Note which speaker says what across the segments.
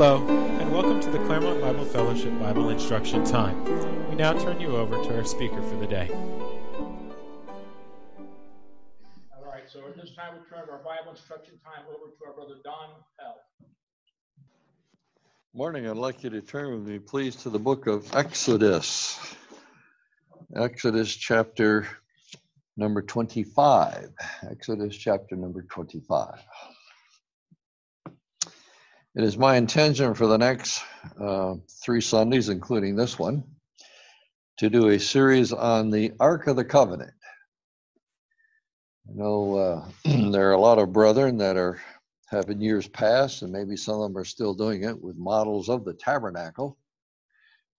Speaker 1: Hello, and welcome to the Claremont Bible Fellowship Bible Instruction Time. We now turn you over to our speaker for the day.
Speaker 2: All right, so at this time we turn our Bible instruction time over to our brother Don Pell.
Speaker 3: Morning, I'd like you to turn with me, please, to the book of Exodus. Exodus chapter number 25. Exodus chapter number 25. It is my intention for the next uh, three Sundays, including this one, to do a series on the Ark of the Covenant. I know uh, there are a lot of brethren that are have in years past, and maybe some of them are still doing it with models of the tabernacle.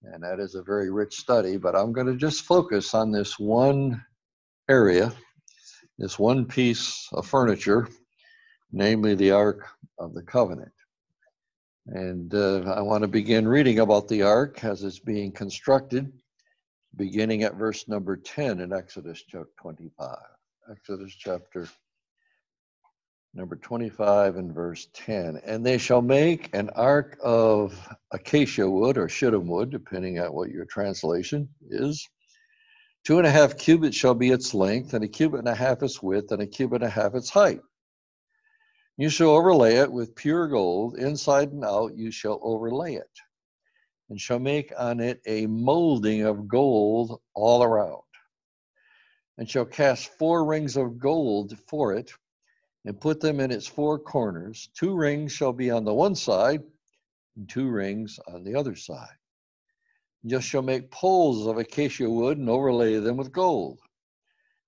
Speaker 3: And that is a very rich study, but I'm going to just focus on this one area, this one piece of furniture, namely the Ark of the Covenant. And uh, I want to begin reading about the ark as it's being constructed, beginning at verse number 10 in Exodus chapter 25. Exodus chapter number 25 and verse 10. And they shall make an ark of acacia wood or shittim wood, depending on what your translation is. Two and a half cubits shall be its length, and a cubit and a half its width, and a cubit and a half its height. You shall overlay it with pure gold, inside and out you shall overlay it, and shall make on it a molding of gold all around, and shall cast four rings of gold for it, and put them in its four corners. Two rings shall be on the one side, and two rings on the other side. You shall make poles of acacia wood and overlay them with gold.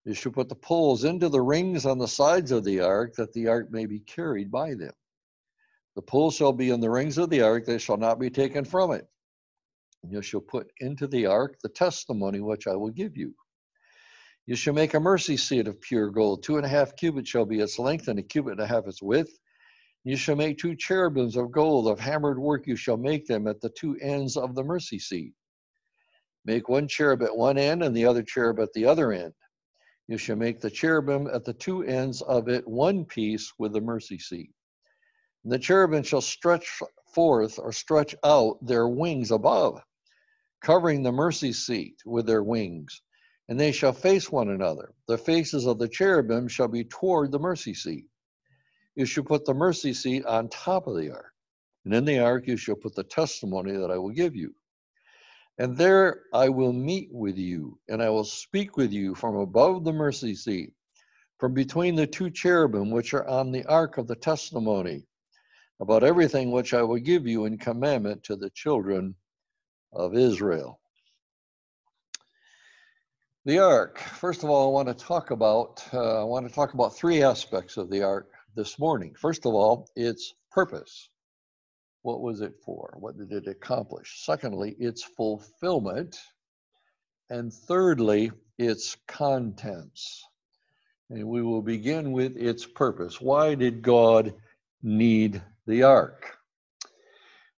Speaker 3: You shall put the poles into the rings on the sides of the ark, that the ark may be carried by them. The poles shall be in the rings of the ark, they shall not be taken from it. And you shall put into the ark the testimony which I will give you. You shall make a mercy seat of pure gold. Two and a half cubits shall be its length, and a cubit and a half its width. You shall make two cherubims of gold, of hammered work you shall make them at the two ends of the mercy seat. Make one cherub at one end, and the other cherub at the other end. You shall make the cherubim at the two ends of it one piece with the mercy seat. And the cherubim shall stretch forth or stretch out their wings above, covering the mercy seat with their wings. And they shall face one another. The faces of the cherubim shall be toward the mercy seat. You shall put the mercy seat on top of the ark. And in the ark you shall put the testimony that I will give you. And there I will meet with you, and I will speak with you from above the mercy seat, from between the two cherubim which are on the ark of the testimony, about everything which I will give you in commandment to the children of Israel. The ark. First of all, I want to talk about uh, I want to talk about three aspects of the ark this morning. First of all, its purpose. What was it for? What did it accomplish? Secondly, its fulfillment. And thirdly, its contents. And we will begin with its purpose. Why did God need the ark?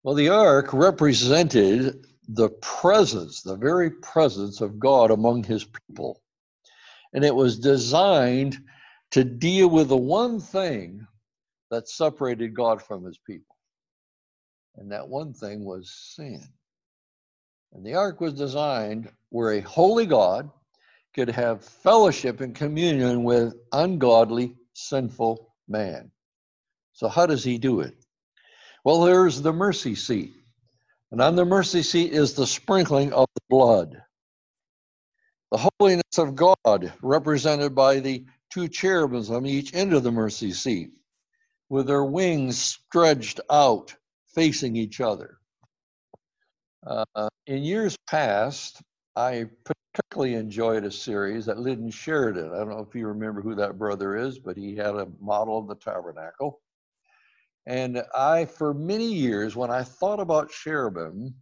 Speaker 3: Well, the ark represented the presence, the very presence of God among his people. And it was designed to deal with the one thing that separated God from his people. And that one thing was sin. And the ark was designed where a holy God could have fellowship and communion with ungodly, sinful man. So, how does he do it? Well, there's the mercy seat. And on the mercy seat is the sprinkling of the blood. The holiness of God, represented by the two cherubims on each end of the mercy seat, with their wings stretched out facing each other. Uh, in years past, I particularly enjoyed a series that Lyndon Sheridan. I don't know if you remember who that brother is, but he had a model of the tabernacle. And I, for many years, when I thought about cherubim,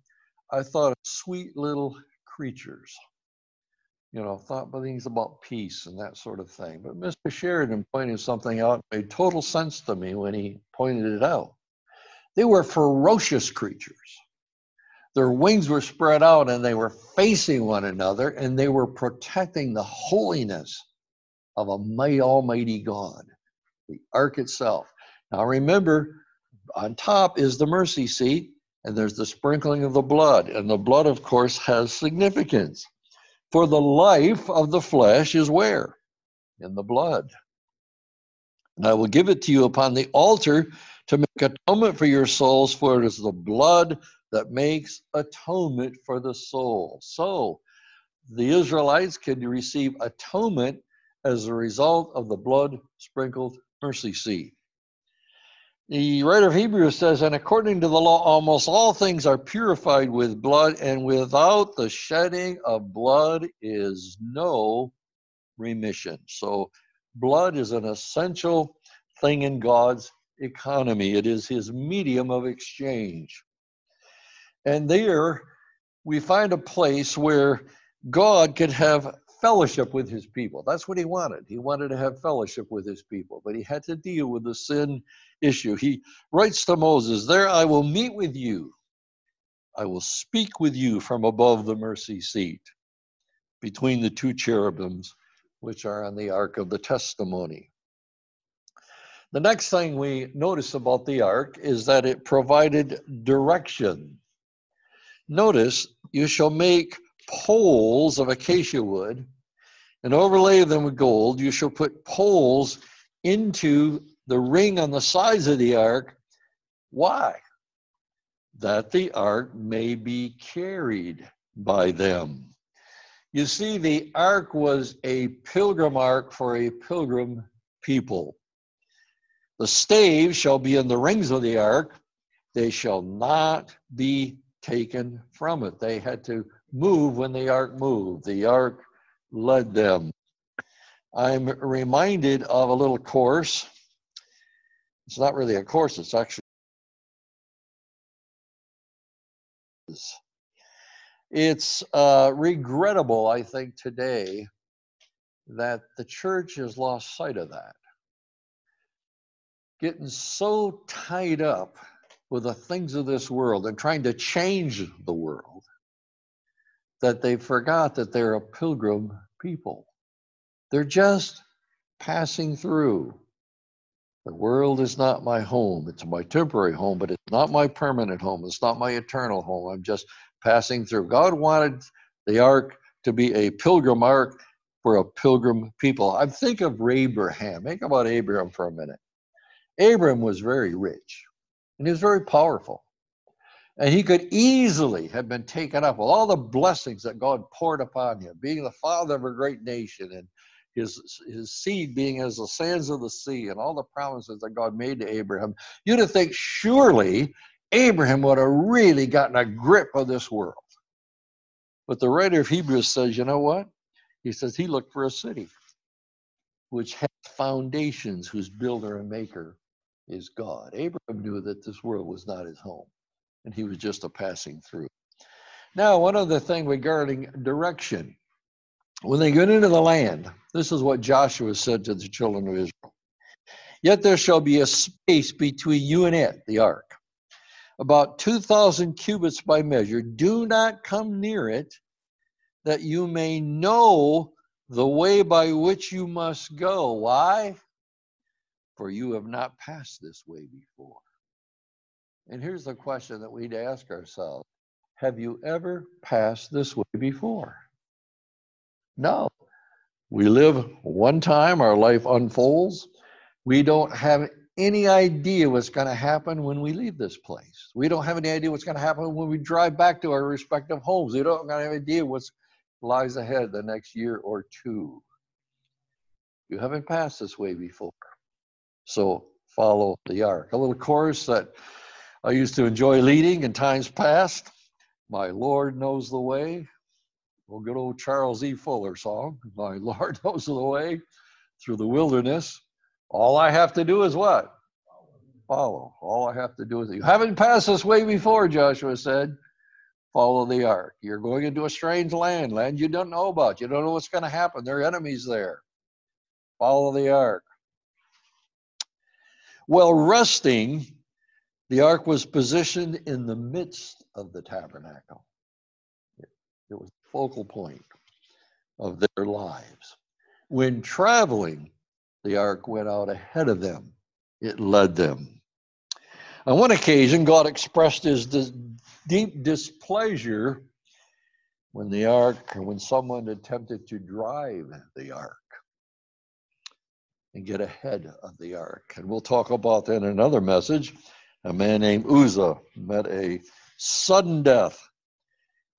Speaker 3: I thought of sweet little creatures. You know, thought about things about peace and that sort of thing. But Mr. Sheridan pointed something out, made total sense to me when he pointed it out. They were ferocious creatures. Their wings were spread out and they were facing one another and they were protecting the holiness of a mighty, almighty God, the ark itself. Now remember, on top is the mercy seat, and there's the sprinkling of the blood. And the blood, of course, has significance. For the life of the flesh is where? In the blood. And I will give it to you upon the altar to make atonement for your souls, for it is the blood that makes atonement for the soul. So the Israelites can receive atonement as a result of the blood sprinkled mercy seat. The writer of Hebrews says, And according to the law, almost all things are purified with blood, and without the shedding of blood is no remission. So, blood is an essential thing in God's economy, it is his medium of exchange. And there we find a place where God could have fellowship with his people. That's what he wanted. He wanted to have fellowship with his people, but he had to deal with the sin issue. He writes to Moses, There I will meet with you. I will speak with you from above the mercy seat between the two cherubims which are on the ark of the testimony. The next thing we notice about the ark is that it provided direction. Notice, you shall make poles of acacia wood and overlay them with gold. You shall put poles into the ring on the sides of the ark. Why? That the ark may be carried by them. You see, the ark was a pilgrim ark for a pilgrim people. The staves shall be in the rings of the ark, they shall not be taken from it. They had to move when the ark moved. The ark led them. I'm reminded of a little course. It's not really a course, it's actually. It's uh, regrettable, I think, today that the church has lost sight of that. Getting so tied up with the things of this world and trying to change the world that they forgot that they're a pilgrim people. They're just passing through. The world is not my home. It's my temporary home, but it's not my permanent home. It's not my eternal home. I'm just passing through. God wanted the ark to be a pilgrim ark for a pilgrim people. I think of Abraham. Think about Abraham for a minute. Abraham was very rich and he was very powerful. And he could easily have been taken up with all the blessings that God poured upon him, being the father of a great nation and his, his seed being as the sands of the sea and all the promises that God made to Abraham. You'd have think surely Abraham would have really gotten a grip of this world. But the writer of Hebrews says, you know what? He says he looked for a city which has foundations, whose builder and maker is God. Abraham knew that this world was not his home and he was just a passing through. Now, one other thing regarding direction. When they get into the land, this is what Joshua said to the children of Israel. Yet there shall be a space between you and it, the ark, about 2,000 cubits by measure. Do not come near it, that you may know the way by which you must go. Why? For you have not passed this way before. And here's the question that we need to ask ourselves Have you ever passed this way before? No. We live one time, our life unfolds. We don't have any idea what's going to happen when we leave this place. We don't have any idea what's going to happen when we drive back to our respective homes. We don't have any idea what lies ahead the next year or two. You haven't passed this way before. So follow the ark. A little chorus that I used to enjoy leading in times past. My Lord knows the way. Well, good old Charles E. Fuller song. My Lord knows the way through the wilderness. All I have to do is what? Follow. All I have to do is you haven't passed this way before, Joshua said. Follow the ark. You're going into a strange land, land you don't know about. You don't know what's going to happen. There are enemies there. Follow the ark. Well, resting the ark was positioned in the midst of the tabernacle. It was the focal point of their lives. When traveling, the ark went out ahead of them, it led them. On one occasion, God expressed his dis- deep displeasure when the ark, when someone attempted to drive the ark and get ahead of the ark. And we'll talk about that in another message. A man named Uzzah met a sudden death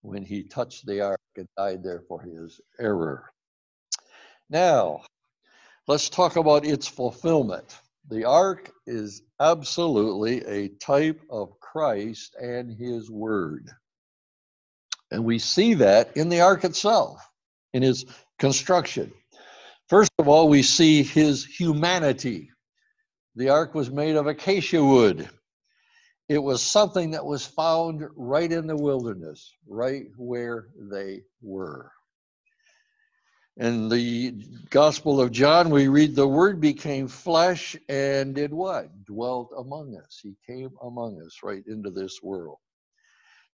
Speaker 3: when he touched the ark and died there for his error. Now, let's talk about its fulfillment. The ark is absolutely a type of Christ and his word. And we see that in the ark itself, in his construction. First of all, we see his humanity. The ark was made of acacia wood. It was something that was found right in the wilderness, right where they were. In the Gospel of John, we read the Word became flesh and did what? Dwelt among us. He came among us right into this world.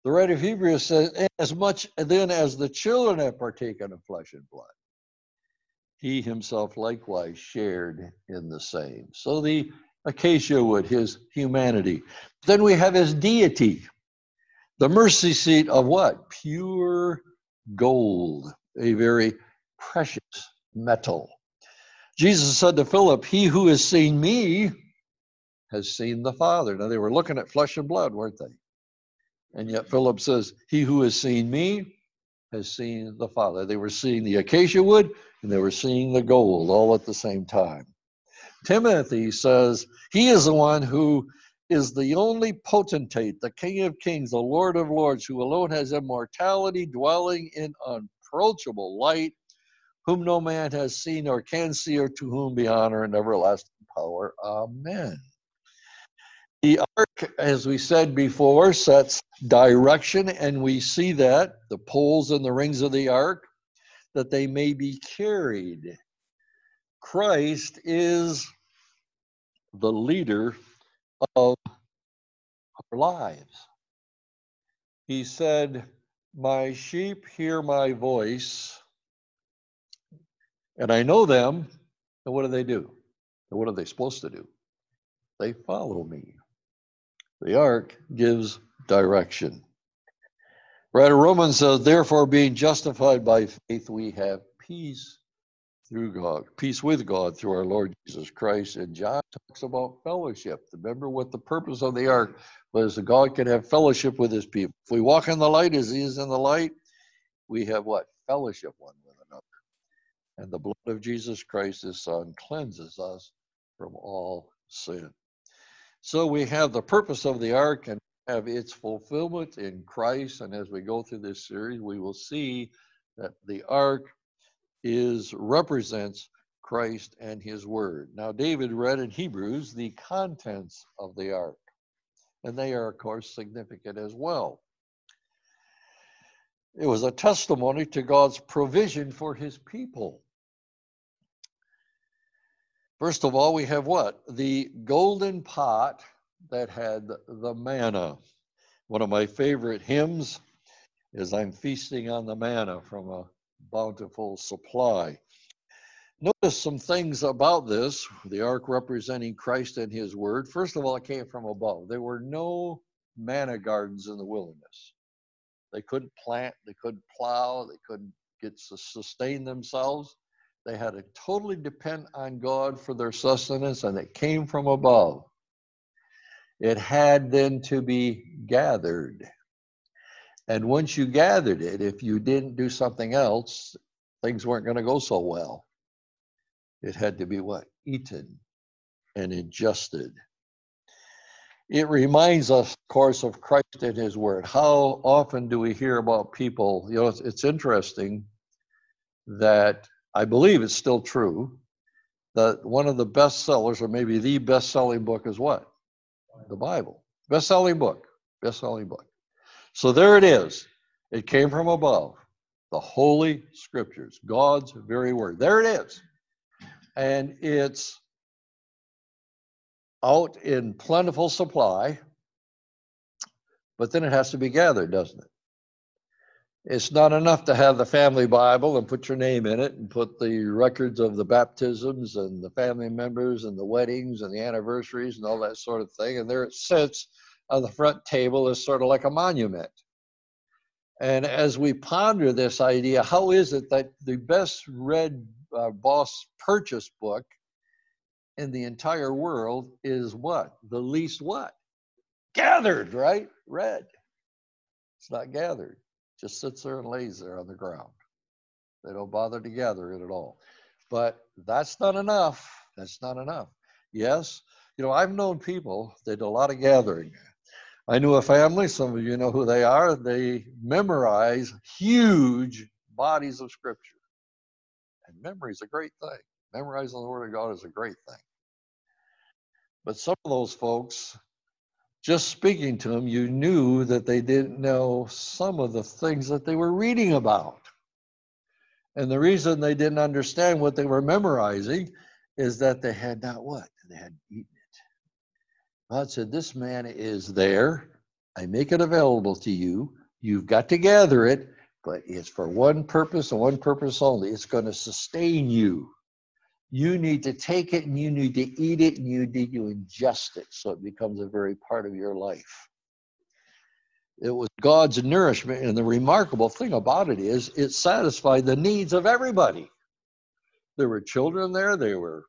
Speaker 3: The writer of Hebrews says, As much then as the children have partaken of flesh and blood, he himself likewise shared in the same. So the acacia wood, his humanity. Then we have his deity, the mercy seat of what? Pure gold, a very precious metal. Jesus said to Philip, He who has seen me has seen the Father. Now they were looking at flesh and blood, weren't they? And yet Philip says, He who has seen me has seen the Father. They were seeing the acacia wood and they were seeing the gold all at the same time. Timothy says, He is the one who is the only potentate, the King of Kings, the Lord of Lords, who alone has immortality, dwelling in unapproachable light, whom no man has seen or can see, or to whom be honor and everlasting power. Amen. The ark, as we said before, sets direction, and we see that the poles and the rings of the ark, that they may be carried. Christ is the leader of our lives. He said, My sheep hear my voice, and I know them. And what do they do? And what are they supposed to do? They follow me. The ark gives direction. Writer Romans says, therefore, being justified by faith, we have peace through God, peace with God through our Lord Jesus Christ. And John talks about fellowship. Remember what the purpose of the ark was that God can have fellowship with his people. If we walk in the light as he is in the light, we have what? Fellowship one with another. And the blood of Jesus Christ, his son, cleanses us from all sin. So we have the purpose of the ark and have its fulfillment in Christ. And as we go through this series, we will see that the ark is represents Christ and his word. Now David read in Hebrews the contents of the ark. And they are of course significant as well. It was a testimony to God's provision for his people. First of all, we have what? The golden pot that had the manna. One of my favorite hymns is I'm feasting on the manna from a bountiful supply. Notice some things about this the ark representing Christ and his word. First of all, it came from above. There were no manna gardens in the wilderness. They couldn't plant, they couldn't plow, they couldn't get to sustain themselves. They had to totally depend on God for their sustenance, and it came from above. It had then to be gathered. And once you gathered it, if you didn't do something else, things weren't going to go so well. It had to be what? Eaten and ingested. It reminds us, of course, of Christ and His Word. How often do we hear about people? You know, it's, it's interesting that I believe it's still true that one of the best sellers, or maybe the best selling book, is what? The Bible. Best selling book. Best selling book. So there it is. It came from above. The Holy Scriptures, God's very word. There it is. And it's out in plentiful supply, but then it has to be gathered, doesn't it? It's not enough to have the family Bible and put your name in it and put the records of the baptisms and the family members and the weddings and the anniversaries and all that sort of thing. And there it sits on the front table as sort of like a monument. And as we ponder this idea, how is it that the best read uh, boss purchase book in the entire world is what? The least what? Gathered, right? Read. It's not gathered just sits there and lays there on the ground. They don't bother to gather it at all. But that's not enough. That's not enough. Yes, you know, I've known people that do a lot of gathering. I knew a family, some of you know who they are, they memorize huge bodies of scripture. And memory is a great thing. Memorizing the Word of God is a great thing. But some of those folks just speaking to them, you knew that they didn't know some of the things that they were reading about. And the reason they didn't understand what they were memorizing is that they had not what? They had eaten it. God said, This man is there. I make it available to you. You've got to gather it, but it's for one purpose and one purpose only. It's going to sustain you you need to take it and you need to eat it and you need to ingest it so it becomes a very part of your life. It was God's nourishment, and the remarkable thing about it is it satisfied the needs of everybody. There were children there, there were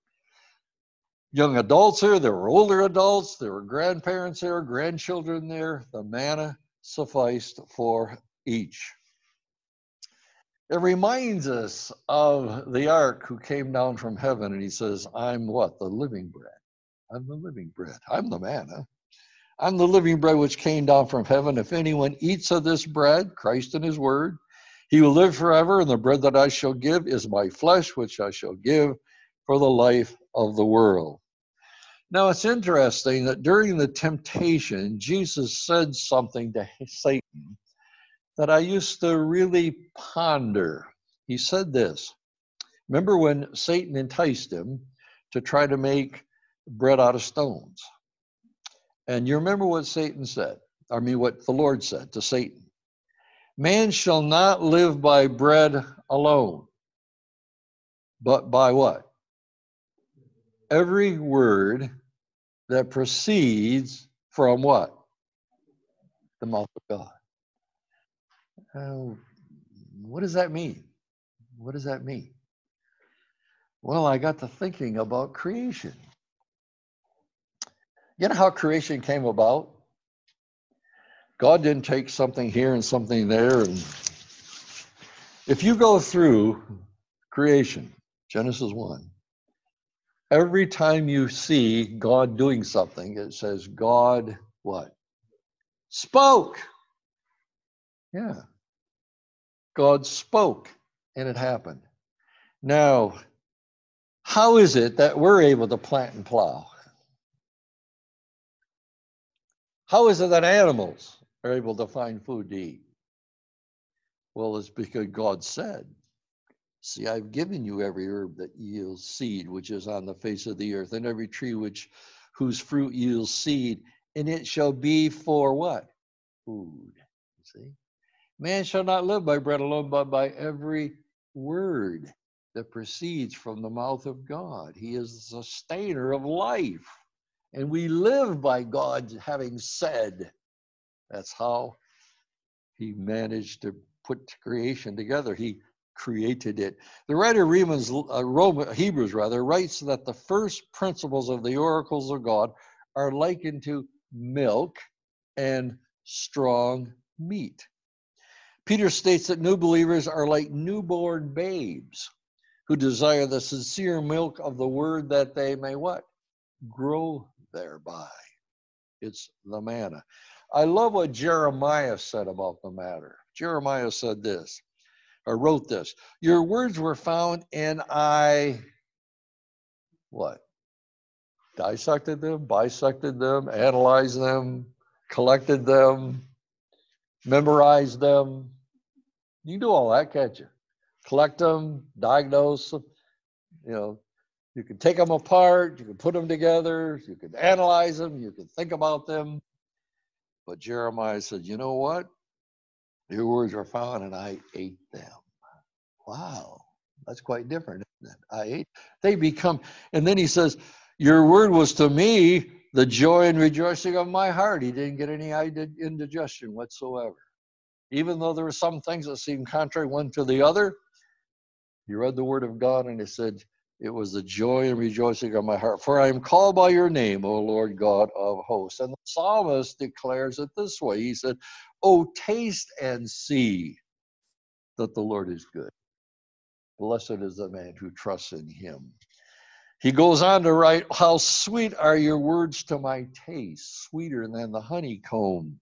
Speaker 3: young adults there, there were older adults, there were grandparents there, grandchildren there. The manna sufficed for each. It reminds us of the ark who came down from heaven and he says, I'm what? The living bread. I'm the living bread. I'm the manna. I'm the living bread which came down from heaven. If anyone eats of this bread, Christ and his word, he will live forever. And the bread that I shall give is my flesh, which I shall give for the life of the world. Now it's interesting that during the temptation, Jesus said something to Satan that I used to really ponder. He said this Remember when Satan enticed him to try to make bread out of stones? And you remember what Satan said? I mean, what the Lord said to Satan Man shall not live by bread alone, but by what? Every word that proceeds from what? The mouth of God. Uh, what does that mean? What does that mean? Well, I got to thinking about creation. You know how creation came about? God didn't take something here and something there. And if you go through creation, Genesis 1, every time you see God doing something, it says God what? Spoke. Yeah. God spoke and it happened. Now, how is it that we're able to plant and plow? How is it that animals are able to find food to eat? Well, it's because God said, See, I've given you every herb that yields seed, which is on the face of the earth, and every tree which whose fruit yields seed, and it shall be for what? Food. See? Man shall not live by bread alone, but by every word that proceeds from the mouth of God. He is the sustainer of life. And we live by God having said. That's how he managed to put creation together. He created it. The writer Romans, uh, Roman, Hebrews rather, writes that the first principles of the oracles of God are likened to milk and strong meat. Peter states that new believers are like newborn babes who desire the sincere milk of the word that they may what? Grow thereby. It's the manna. I love what Jeremiah said about the matter. Jeremiah said this, or wrote this Your words were found, and I, what? Dissected them, bisected them, analyzed them, collected them, memorized them, you can do all that, can't you? Collect them, diagnose them. You know, you can take them apart, you can put them together, you can analyze them, you can think about them. But Jeremiah said, you know what? Your words are found, and I ate them. Wow, that's quite different? I ate. They become, and then he says, Your word was to me the joy and rejoicing of my heart. He didn't get any indigestion whatsoever. Even though there were some things that seemed contrary one to the other, he read the word of God and he said, It was the joy and rejoicing of my heart. For I am called by your name, O Lord God of hosts. And the psalmist declares it this way He said, Oh, taste and see that the Lord is good. Blessed is the man who trusts in him. He goes on to write, How sweet are your words to my taste, sweeter than the honeycomb.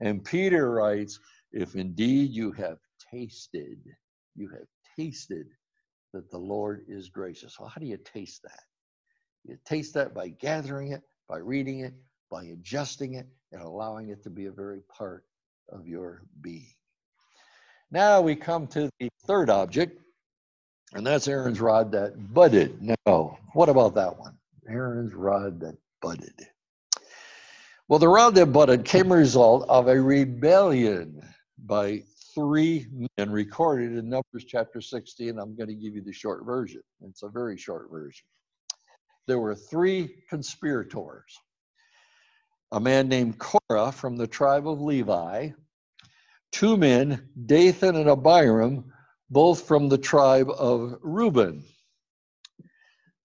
Speaker 3: And Peter writes, If indeed you have tasted, you have tasted that the Lord is gracious. Well, how do you taste that? You taste that by gathering it, by reading it, by adjusting it, and allowing it to be a very part of your being. Now we come to the third object, and that's Aaron's rod that budded. Now, what about that one? Aaron's rod that budded. Well, the rod that budded came a result of a rebellion by three men recorded in Numbers chapter 16. I'm going to give you the short version. It's a very short version. There were three conspirators a man named Korah from the tribe of Levi, two men, Dathan and Abiram, both from the tribe of Reuben.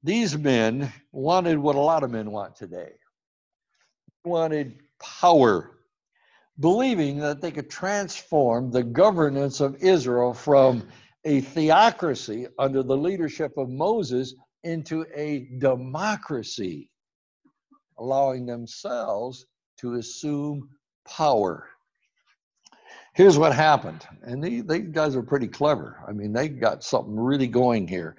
Speaker 3: These men wanted what a lot of men want today. They wanted power, believing that they could transform the governance of Israel from a theocracy under the leadership of Moses into a democracy, allowing themselves to assume power here's what happened. And they, they guys are pretty clever. I mean, they got something really going here.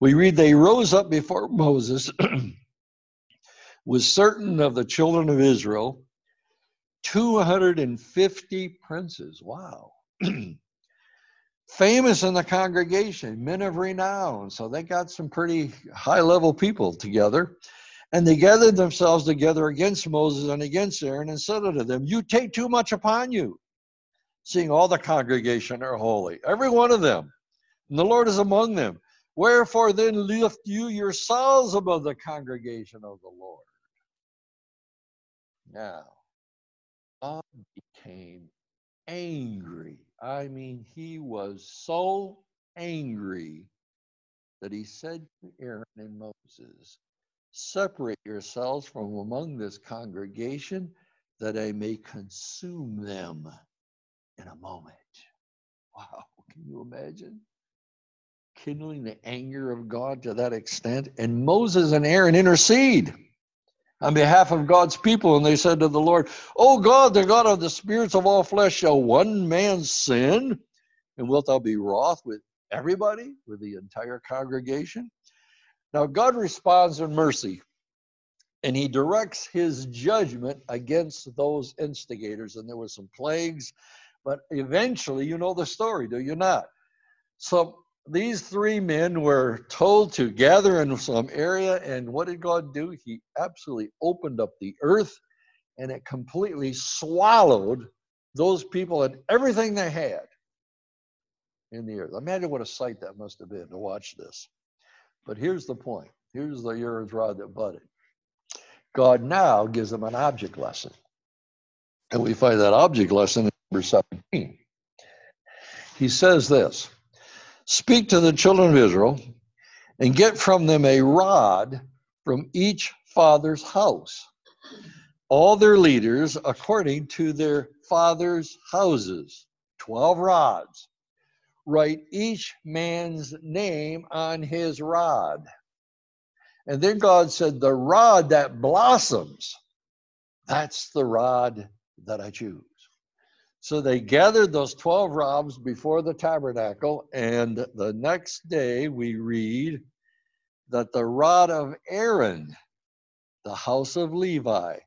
Speaker 3: We read, they rose up before Moses with certain of the children of Israel, 250 princes. Wow. Famous in the congregation, men of renown. So they got some pretty high level people together. And they gathered themselves together against Moses and against Aaron and said unto them, You take too much upon you seeing all the congregation are holy, every one of them, and the Lord is among them. Wherefore then lift you yourselves above the congregation of the Lord. Now, God became angry. I mean, he was so angry that he said to Aaron and Moses, Separate yourselves from among this congregation that I may consume them in a moment. Wow, can you imagine? Kindling the anger of God to that extent. And Moses and Aaron intercede on behalf of God's people. And they said to the Lord, Oh God, the God of the spirits of all flesh, shall one man sin? And wilt thou be wroth with everybody, with the entire congregation? Now, God responds in mercy and he directs his judgment against those instigators. And there were some plagues but eventually, you know the story, do you not? So these three men were told to gather in some area, and what did God do? He absolutely opened up the earth and it completely swallowed those people and everything they had in the earth. Imagine what a sight that must have been to watch this. But here's the point here's the Aaron's rod that budded. God now gives them an object lesson. And we find that object lesson verse 17. He says this Speak to the children of Israel and get from them a rod from each father's house, all their leaders according to their father's houses, 12 rods. Write each man's name on his rod. And then God said, The rod that blossoms, that's the rod that I choose. So they gathered those 12 rods before the tabernacle, and the next day we read that the rod of Aaron, the house of Levi,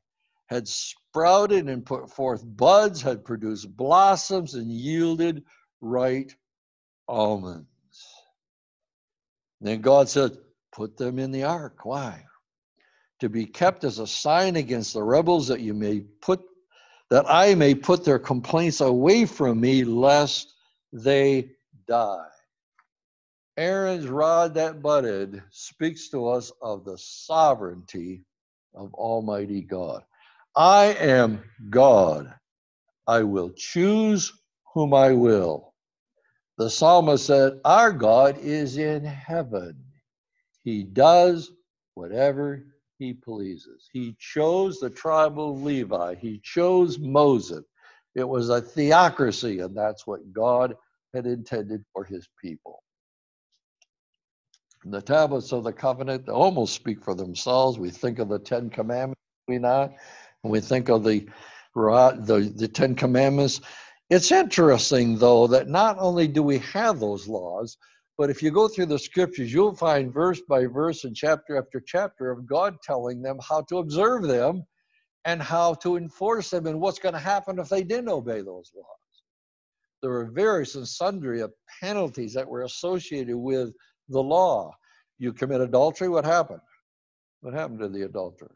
Speaker 3: had sprouted and put forth buds, had produced blossoms, and yielded ripe almonds. Then God said, Put them in the ark. Why? To be kept as a sign against the rebels that you may put that I may put their complaints away from me, lest they die. Aaron's rod that budded speaks to us of the sovereignty of Almighty God. I am God. I will choose whom I will. The psalmist said, Our God is in heaven. He does whatever he pleases. He chose the tribe of Levi, he chose Moses. It was a theocracy, and that's what God had intended for his people. The tablets of the covenant almost speak for themselves. We think of the Ten Commandments, we not? When we think of the, the, the Ten Commandments, it's interesting, though, that not only do we have those laws, but if you go through the scriptures, you'll find verse by verse and chapter after chapter of God telling them how to observe them and how to enforce them and what's going to happen if they didn't obey those laws. There were various and sundry of penalties that were associated with the law. You commit adultery, what happened? What happened to the adulterer?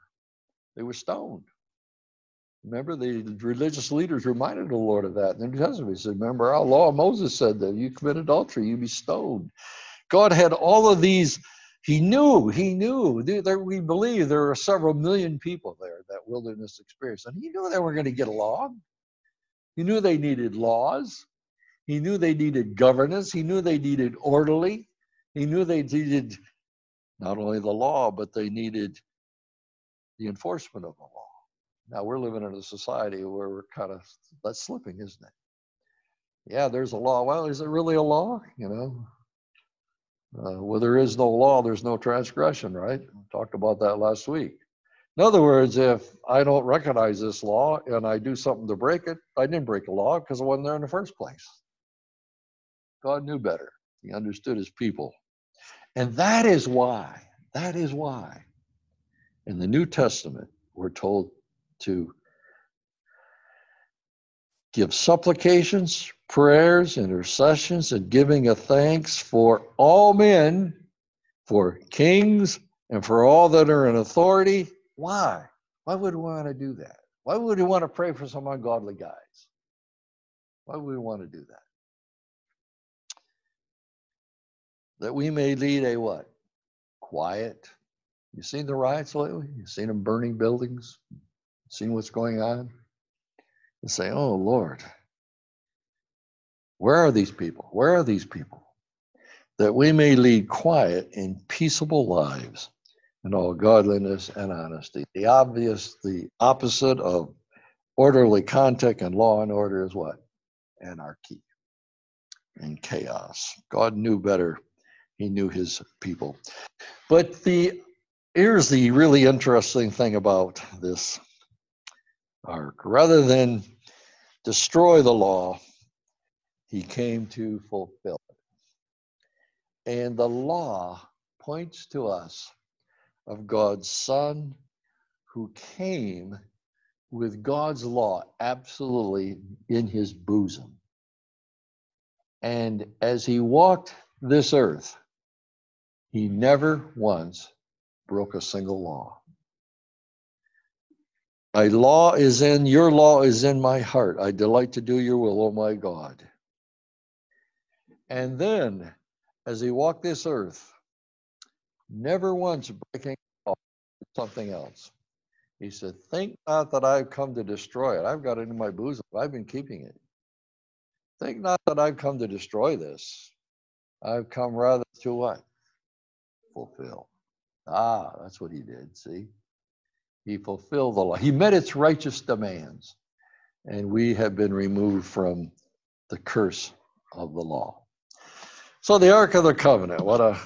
Speaker 3: They were stoned. Remember, the religious leaders reminded the Lord of that. In the New Testament, he said, Remember, our law, Moses said that you commit adultery, you be stoned. God had all of these. He knew, he knew. There, we believe there are several million people there, that wilderness experience. And he knew they were going to get along. He knew they needed laws. He knew they needed governance. He knew they needed orderly. He knew they needed not only the law, but they needed the enforcement of the law. Now we're living in a society where we're kind of that's slipping, isn't it? Yeah, there's a law. Well, is it really a law? You know, uh, well, there is no law, there's no transgression, right? We talked about that last week. In other words, if I don't recognize this law and I do something to break it, I didn't break a law because I wasn't there in the first place. God knew better. He understood his people. And that is why, that is why in the New Testament, we're told to give supplications, prayers, intercessions, and giving of thanks for all men, for kings, and for all that are in authority. Why? Why would we want to do that? Why would we want to pray for some ungodly guys? Why would we want to do that? That we may lead a what? Quiet. You seen the riots lately? You seen them burning buildings, seen what's going on, and say, Oh Lord, where are these people? Where are these people? That we may lead quiet and peaceable lives in all godliness and honesty. The obvious, the opposite of orderly contact and law and order is what? Anarchy and chaos. God knew better. He knew his people. But the here's the really interesting thing about this ark. Rather than destroy the law, he came to fulfill it. And the law points to us of God's Son who came with God's law absolutely in his bosom. And as he walked this earth, he never once broke a single law. My law is in, your law is in my heart. I delight to do your will, O my God. And then, as he walked this earth, never once breaking off something else. He said, Think not that I've come to destroy it. I've got it in my bosom. I've been keeping it. Think not that I've come to destroy this. I've come rather to what? Fulfill. Ah, that's what he did. See? He fulfilled the law. He met its righteous demands. And we have been removed from the curse of the law. So the Ark of the Covenant, what a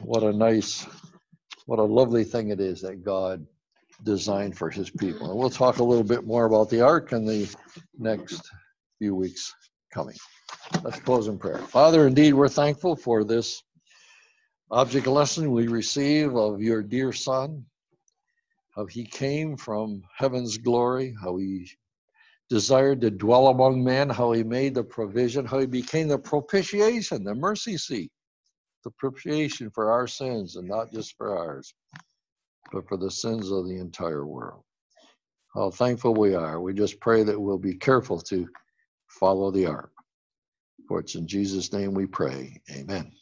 Speaker 3: what a nice, what a lovely thing it is that God designed for his people. And we'll talk a little bit more about the ark in the next few weeks coming. Let's close in prayer. Father, indeed, we're thankful for this object lesson we receive of your dear Son, how he came from heaven's glory, how he desired to dwell among men, how he made the provision, how he became the propitiation, the mercy seat, the propitiation for our sins, and not just for ours, but for the sins of the entire world. how thankful we are. We just pray that we'll be careful to follow the ark. For it's in Jesus' name we pray. Amen.